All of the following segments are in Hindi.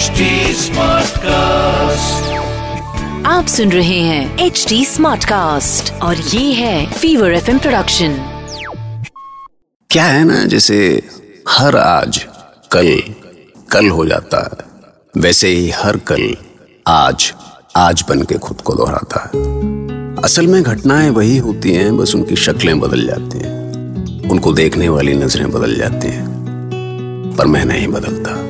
HD Smartcast. आप सुन रहे हैं एच डी स्मार्ट कास्ट और ये है फीवर एफ़ प्रोडक्शन क्या है ना जैसे हर आज कल कल हो जाता है। वैसे ही हर कल आज आज बन के खुद को दोहराता है। असल में घटनाएँ वही होती हैं बस उनकी शक्लें बदल जाती हैं। उनको देखने वाली नज़रें बदल जाती हैं। पर मैं नहीं बदलता।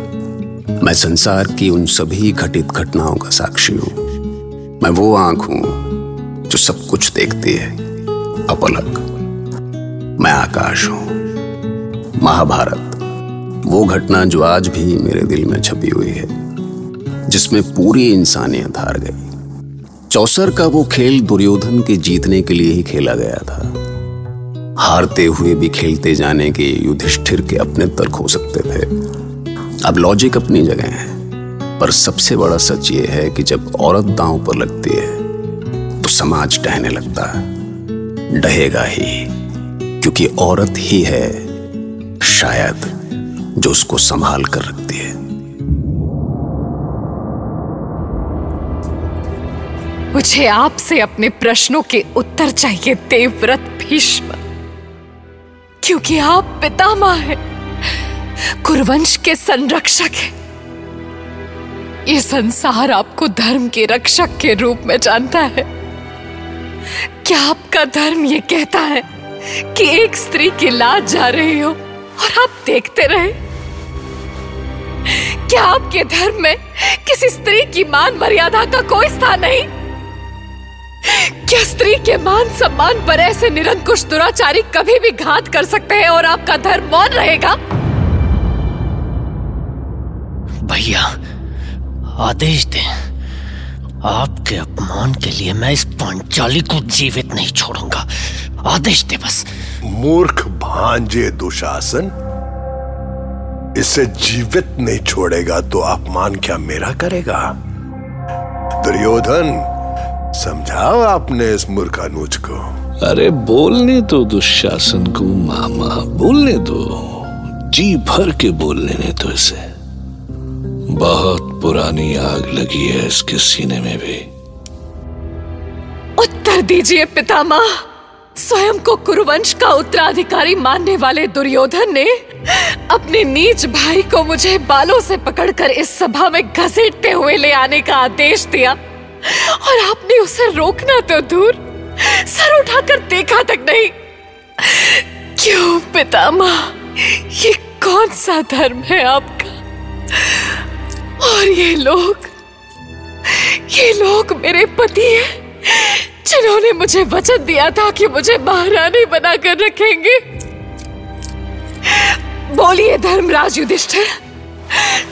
मैं संसार की उन सभी घटित घटनाओं का साक्षी हूँ। मैं वो आँख हूँ जो सब कुछ देखती है, अपलक। मैं आकाश हूँ, महाभारत। वो घटना जो आज भी मेरे दिल में छपी हुई है, जिसमें पूरी इंसानियत हार गई। चौसर का वो खेल दुर्योधन के जीतने के लिए ही खेला गया था। हारते हुए भी खेलते जाने के युधिष्ठिर के अपने तर्क हो सकते थे। अब लॉजिक अपनी जगह है। पर सबसे बड़ा सच ये है कि जब औरत दांव पर लगती है तो समाज डहने लगता है। डहेगा ही, क्योंकि औरत ही है शायद जो उसको संभाल कर रखती है। मुझे आपसे अपने प्रश्नों के उत्तर चाहिए, देवव्रत भीष्म। क्योंकि आप पितामह हैं। कुरवंश के संरक्षक हैं। ये संसार आपको धर्म के रक्षक के रूप में जानता है। क्या आपका धर्म ये कहता है कि एक स्त्री की लाज जा रही हो और आप देखते रहे? क्या आपके धर्म में किसी स्त्री की मान मर्यादा का कोई स्थान नहीं? क्या स्त्री के मान सम्मान पर ऐसे निरंकुश दुराचारी कभी भी घात कर सकते हैं और आपका धर्म मौन रहेगा? भैया आदेश दें। आपके अपमान के लिए मैं इस पांचाली को जीवित नहीं छोड़ूँगा। आदेश दे बस। मूर्ख भांजे दुशासन इसे जीवित नहीं छोड़ेगा तो अपमान क्या मेरा करेगा? दुर्योधन समझाओ आपने इस मूर्ख अनुज को। अरे बोलने तो दुशासन को मामा बोलने दो। जी भर के बोलने ने तो इसे। बहुत पुरानी आग लगी है इसके सीने में भी। उत्तर दीजिए, पितामह। स्वयं को कुरुवंश का उत्तराधिकारी मानने वाले दुर्योधन ने अपने नीच भाई को मुझे बालों से पकड़कर इस सभा में घसीटते हुए ले आने का आदेश दिया, और आपने उसे रोकना तो दूर, सर उठाकर देखा तक नहीं। क्यों, पितामह? ये कौन सा धर्म है आपका? और ये लोग ये लोग मेरे पति हैं, जिन्होंने मुझे वचन दिया था कि मुझे महारानी बनाकर रखेंगे। बोलिए धर्मराज युधिष्ठिर,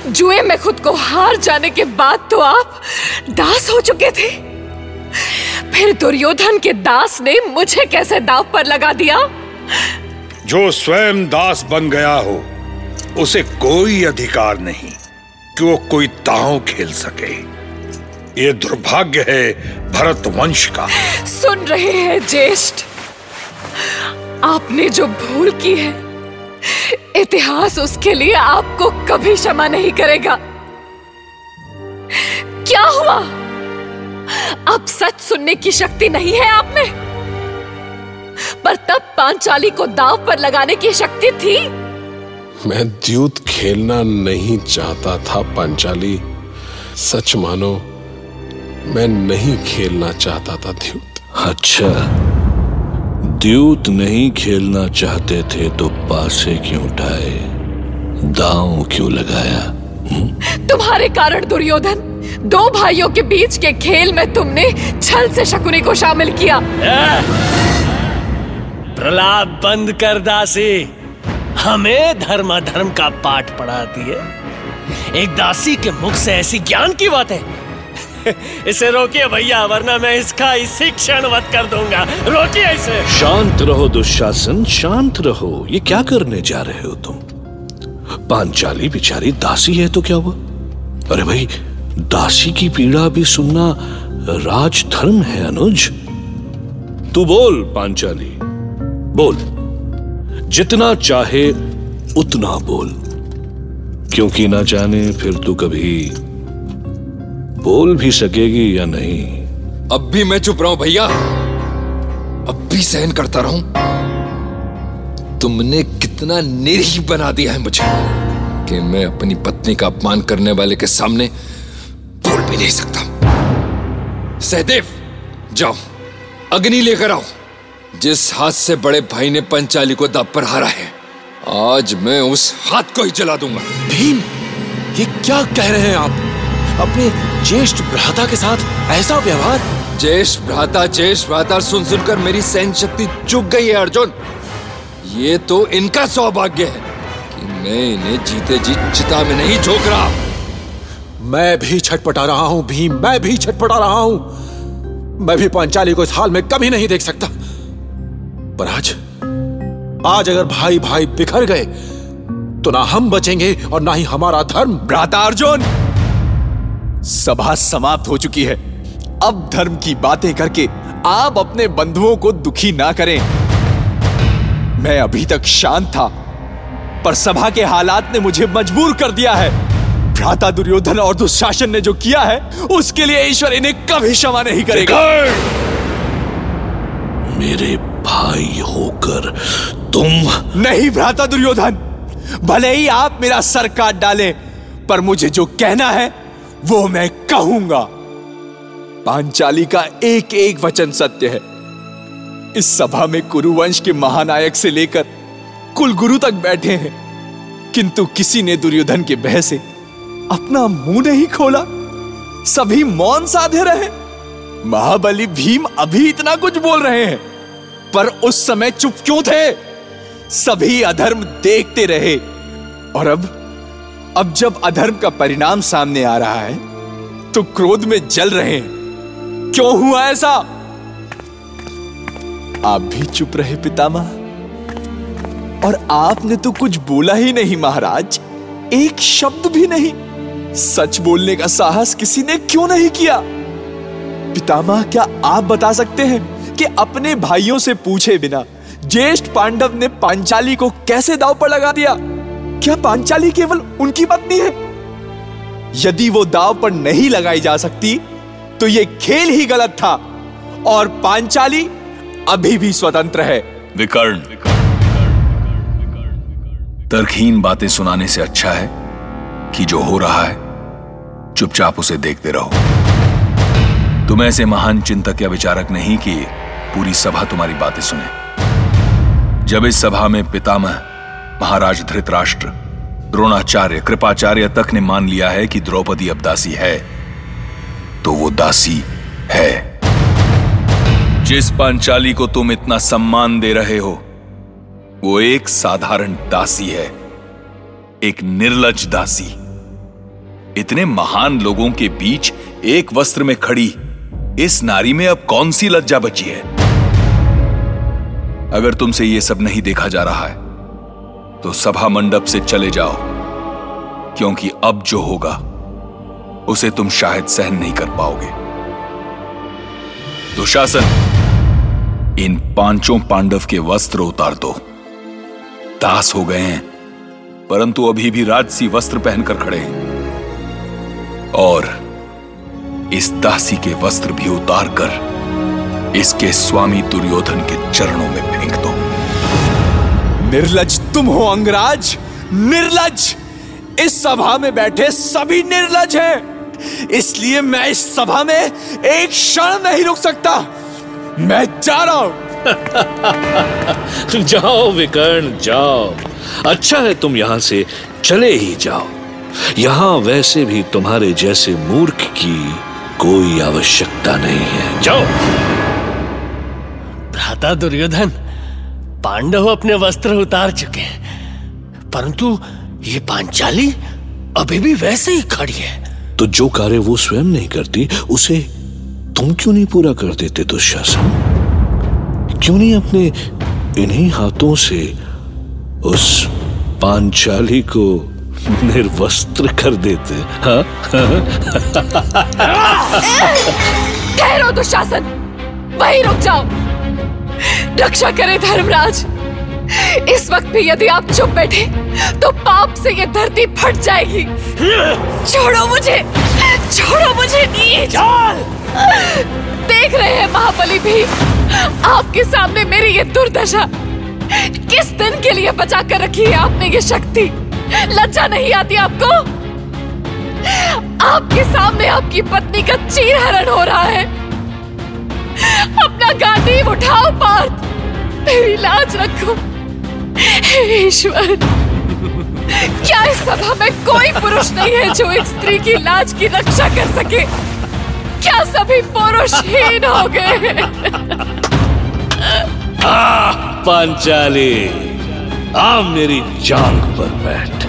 जुए में खुद को हार जाने के बाद तो आप दास हो चुके थे। फिर दुर्योधन के दास ने मुझे कैसे दाव पर लगा दिया? जो स्वयं दास बन गया हो, उसे कोई अधिकार नहीं। कि वो कोई दांव खेल सके। ये दुर्भाग्य है भरत वंश का। सुन रहे हैं ज्येष्ठ। आपने जो भूल की है, इतिहास उसके लिए आपको कभी क्षमा नहीं करेगा। क्या हुआ? अब सच सुनने की शक्ति नहीं है आप में। पर तब पांचाली को दाव पर लगाने की शक्ति थी। मैं द्यूत खेलना नहीं चाहता था पांचाली। सच मानो मैं नहीं खेलना चाहता था द्यूत। अच्छा द्यूत नहीं खेलना चाहते थे तो पासे क्यों उठाए? दांव क्यों लगाया? तुम्हारे कारण दुर्योधन दो भाइयों के बीच के खेल में तुमने छल से शकुनी को शामिल किया। प्रलाप बंद कर दासी। हमें धर्म अधर्म का पाठ पढ़ाती है। एक दासी के मुख से ऐसी ज्ञान की बात है। इसे रोकिए भैया, वरना मैं इसका इसी क्षण वध कर दूँगा। रोकिए इसे। शांत रहो दुशासन, शांत रहो। ये क्या करने जा रहे हो तुम? पांचाली बिचारी दासी है तो क्या हुआ? अरे भाई, दासी की पीड़ा भी सुनना राजधर्म है अनुज। तू बोल, पांचाली। बोल। जितना चाहे उतना बोल। क्योंकि ना जाने फिर तू कभी बोल भी सकेगी या नहीं। अब भी मैं चुप रहा हूँ भैया। अब भी सहन करता रहूँ। तुमने कितना निरीह बना दिया है मुझे कि मैं अपनी पत्नी का अपमान करने वाले के सामने बोल भी नहीं सकता। सहदेव, जाओ। अग्नि लेकर आओ। जिस हाथ से बड़े भाई ने पंचाली को दाब पर हारा है आज मैं उस हाथ को ही जला दूँगा। भीम ये क्या कह रहे हैं आप? अपने ज्येष्ठ भ्राता के साथ ऐसा व्यवहार? ज्येष्ठ भ्राता ज्येष्ठ भ्राता सुन सुनकर मेरी सहन शक्ति चुक गई है अर्जुन। ये तो इनका सौभाग्य है कि मैं इन्हें जीते जी चिता में नहीं झोंक रहा। मैं भी छटपटा रहा हूँ भीम मैं भी छटपटा रहा हूँ। मैं भी पांचाली को इस हाल में कभी नहीं देख सकता। पर आज आज अगर भाई भाई बिखर गए तो ना हम बचेंगे और ना ही हमारा धर्म। भ्राता अर्जुन! सभा समाप्त हो चुकी है। अब धर्म की बातें करके आप अपने बंधुओं को दुखी ना करें। मैं अभी तक शांत था पर सभा के हालात ने मुझे मजबूर कर दिया है। भ्राता दुर्योधन और दुशासन ने जो किया है उसके लिए ईश्वर इन्हें कभी क्षमा नहीं करेगा। मेरे भाई होकर तुम नहीं भ्राता दुर्योधन, भले ही आप मेरा सर काट डालें, पर मुझे जो कहना है, वो मैं कहूँगा। पांचाली का एक एक वचन सत्य है। इस सभा में कुरुवंश के महानायक से लेकर कुलगुरु तक बैठे हैं। किंतु किसी ने दुर्योधन के बह से अपना मुँह नहीं खोला। सभी मौन साधे रहे। महाबली भीम अभी इतना कुछ बोल रहे हैं। पर उस समय चुप क्यों थे? सभी अधर्म देखते रहे। और अब अब जब अधर्म का परिणाम सामने आ रहा है तो क्रोध में जल रहे हैं। क्यों हुआ ऐसा? आप भी चुप रहे, पितामह। और आपने तो कुछ बोला ही नहीं, महाराज। एक शब्द भी नहीं। सच बोलने का साहस किसी ने क्यों नहीं किया? पितामह, क्या आप बता सकते हैं? कि अपने भाइयों से पूछे बिना, ज्येष्ठ पांडव ने पांचाली को कैसे दाव पर लगा दिया? क्या पांचाली केवल उनकी पत्नी है? यदि वो दाव पर नहीं लगाई जा सकती तो ये खेल ही गलत था, और पांचाली अभी भी स्वतंत्र है। विकर्ण। तर्कहीन बातें सुनाने से अच्छा है कि जो हो रहा है, चुपचाप उसे देखते रहो। तुम ऐसे महान चिंतक या विचारक नहीं कि पूरी सभा तुम्हारी बातें सुने। जब इस सभा में पितामह, महाराज धृतराष्ट्र, द्रोणाचार्य, कृपाचार्य तक ने मान लिया है कि द्रौपदी अब दासी है तो वो दासी है। जिस पांचाली को तुम इतना सम्मान दे रहे हो, वो एक साधारण दासी है, एक निर्लज दासी। इतने महान लोगों के बीच एक वस्त्र में खड़ी इस नारी में अब कौन सी लज्जा बची है? अगर तुमसे यह सब नहीं देखा जा रहा है तो सभा मंडप से चले जाओ, क्योंकि अब जो होगा, उसे तुम शायद सहन नहीं कर पाओगे। दुशासन, इन पाँचों पांडव के वस्त्र उतार दो। दास हो गए हैं, परंतु अभी भी राजसी वस्त्र पहनकर खड़े हैं। और इस दासी के वस्त्र भी उतार कर इसके स्वामी दुर्योधन के चरणों में फेंक दो। निर्लज तुम हो अंगराज! निर्लज! इस सभा में बैठे सभी निर्लज हैं। इसलिए मैं इस सभा में एक क्षण नहीं रुक सकता। मैं जा रहा हूँ। जाओ विकर्ण, जाओ। अच्छा है तुम यहाँ से चले ही जाओ। यहाँ वैसे भी तुम्हारे जैसे मूर्ख की कोई आवश्यकता नहीं है। जाओ। भ्राता दुर्योधन पांडव अपने वस्त्र उतार चुके हैं परंतु ये पांचाली अभी भी वैसे ही खड़ी है। तो जो कार्य वो स्वयं नहीं करती उसे तुम क्यों नहीं पूरा कर देते दुशासन क्यों नहीं अपने इन्हीं हाथों से उस पांचाली को निर्वस्त्र कर देते हाँ? ठहरो दुशासन। वहीं रुक जाओ। रक्षा करे धर्मराज। इस वक्त भी यदि आप चुप बैठे तो पाप से ये धरती फट जाएगी। छोड़ो मुझे। छोड़ो मुझे नीच। देख रहे हैं महाबली भी। आपके सामने मेरी ये दुर्दशा। किस दिन के लिए बचा कर रखी है आपने ये शक्ति? लज्जा नहीं आती आपको? आपके सामने आपकी पत्नी का चीर हरण हो रहा है। अपना गांधी उठाओ पार्थ। मेरी लाज रखो। ईश्वर। क्या इस सभा में कोई पुरुष नहीं है जो एक स्त्री की लाज की रक्षा कर सके? क्या सभी पुरुषहीन हो गए? पांचाली। आ मेरी जांग पर बैठ।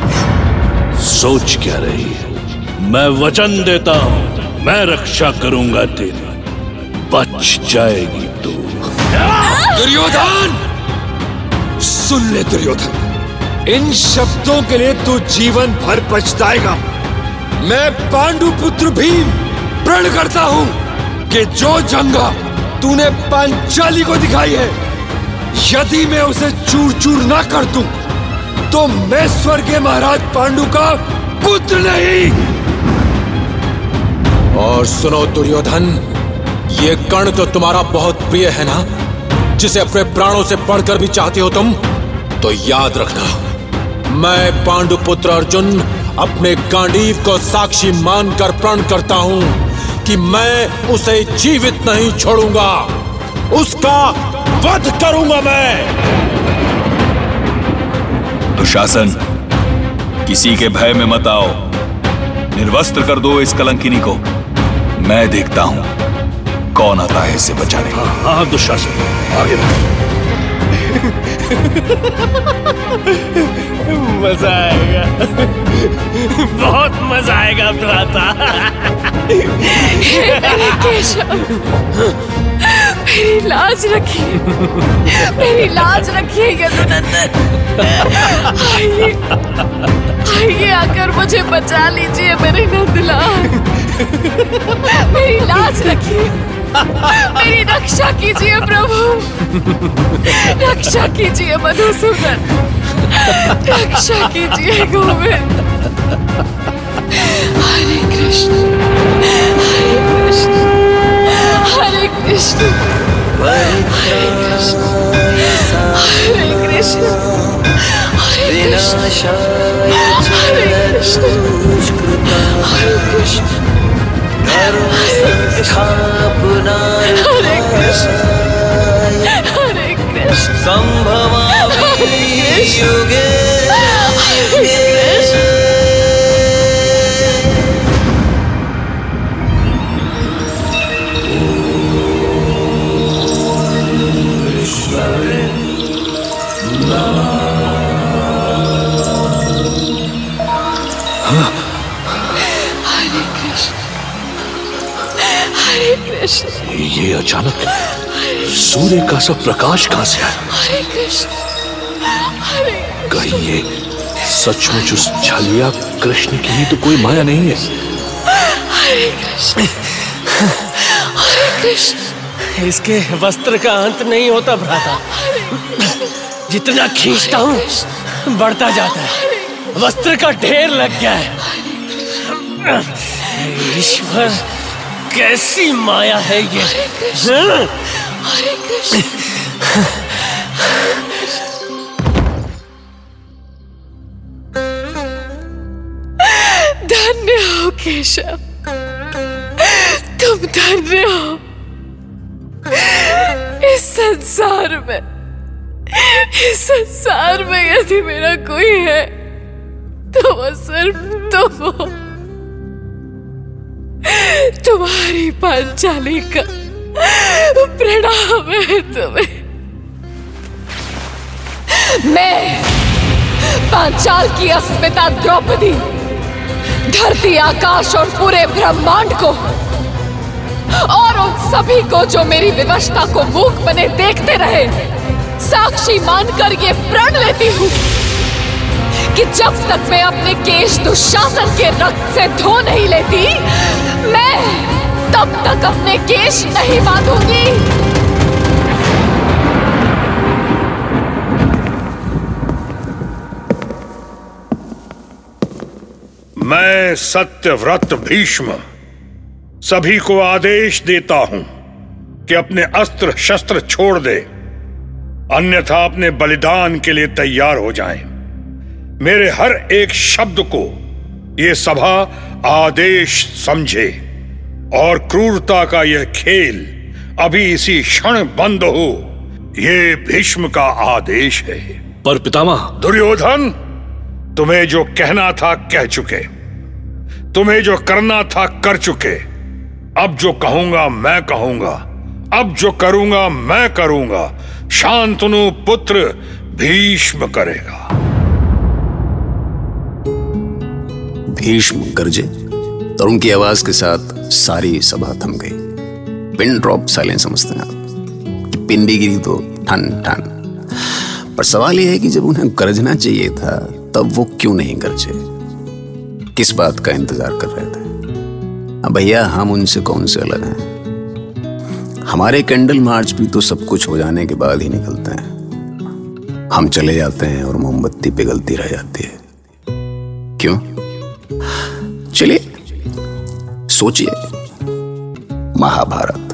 सोच क्या रही है? मैं वचन देता हूँ, मैं रक्षा करूँगा तेरी। बच जाएगी तू। दुर्योधन! सुन ले दुर्योधन। इन शब्दों के लिए तू जीवन भर पछताएगा। मैं पांडु पुत्र भीम, प्रण करता हूँ कि जो जंगा तूने पांचाली को दिखाई है यदि मैं उसे चूर चूर ना कर दूँ तो मैं स्वर्गीय महाराज पांडु का पुत्र नहीं। और सुनो दुर्योधन, ये कर्ण तो तुम्हारा बहुत प्रिय है ना? जिसे अपने प्राणों से पढ़कर भी चाहते हो तुम तो याद रखना। मैं पांडु पुत्र अर्जुन, अपने गांडीव को साक्षी मानकर प्रण करता हूँ कि मैं उसे जीवित नहीं छोड़ूँगा। उसका वध करूँगा मैं। दुशासन किसी के भय में मत आओ। निर्वस्त्र कर दो इस कलंकिनी को। मैं देखता हूँ कौन आता है इसे बचाने। हाँ हाँ दुशासन आगे मज़ा आएगा। बहुत मज़ा आएगा भ्राता हे मेरे लाज रखिए मेरी लाज रखिए यदुनंदन। आइए आइए आकर मुझे बचा लीजिए, मेरे नंदलाल। मेरी लाज रखिए मेरी रक्षा कीजिए, प्रभु। रक्षा कीजिए, मधुसूदन। रक्षा कीजिए, गोविंद। हरे कृष्ण हरे कृष्ण हरे कृष्ण। हरे कृष्ण हरे कृष्ण हरे कृष्ण हरे कृष्ण हरे कृष्ण हरे कृष्ण संभवामि युगे अचानक सूर्य का सब प्रकाश कहाँ से आया? हरे कृष्ण हरे कहीं ये सचमुच उस छलिया कृष्ण की ही तो कोई माया नहीं है। हरे कृष्ण हरे कृष्ण। इसके वस्त्र का अंत नहीं होता भ्राता। जितना खींचता हूँ बढ़ता जाता है। वस्त्र का ढेर लग गया है। ईश्वर कैसी माया है ये? हाँ? हरे धन्य हो केशव। तुम धन्य हो। इस संसार में इस संसार में यदि मेरा कोई है तो वो सिर्फ़ तुम हो। तुम्हारी पांचाली का प्रणाम है तुम्हें। मैं पांचाल की अस्मिता द्रौपदी, धरती, आकाश और पूरे ब्रह्मांड को, और उन सभी को जो मेरी विवशता को मूक बने देखते रहे, साक्षी मानकर ये प्रण लेती हूँ कि जब तक मैं अपने केश दुशासन के रक्त से धो नहीं लेती मैं तब तक अपने केश नहीं बांधूँगी मैं सत्यव्रत भीष्म सभी को आदेश देता हूँ कि अपने अस्त्र शस्त्र छोड़ दे, अन्यथा अपने बलिदान के लिए तैयार हो जाएँ। मेरे हर एक शब्द को यह सभा आदेश समझे और क्रूरता का यह खेल अभी इसी क्षण बंद हो। ये भीष्म का आदेश है। पर पितामह। दुर्योधन तुम्हें जो कहना था कह चुके। तुम्हें जो करना था कर चुके। अब जो कहूँगा मैं कहूँगा। अब जो करूँगा मैं करूँगा। शांतनु पुत्र भीष्म करेगा। भीष्म गरजे और उनकी आवाज़ के साथ सारी सभा थम गई। पिन ड्रॉप साइलेंस समझते हैं आप, कि पिन भी गिरी तो ठन ठन। पर सवाल यह है कि जब उन्हें गरजना चाहिए था, तब वो क्यों नहीं गरजे? किस बात का इंतज़ार कर रहे थे? अब भैया, हम उनसे कौन से अलग हैं? हमारे कैंडल मार्च भी तो सब कुछ हो जाने के बाद ही निकलते हैं। हम चले जाते हैं और मोमबत्ती पिघलती रह जाती है। क्यों? चलिए सोचिए महाभारत।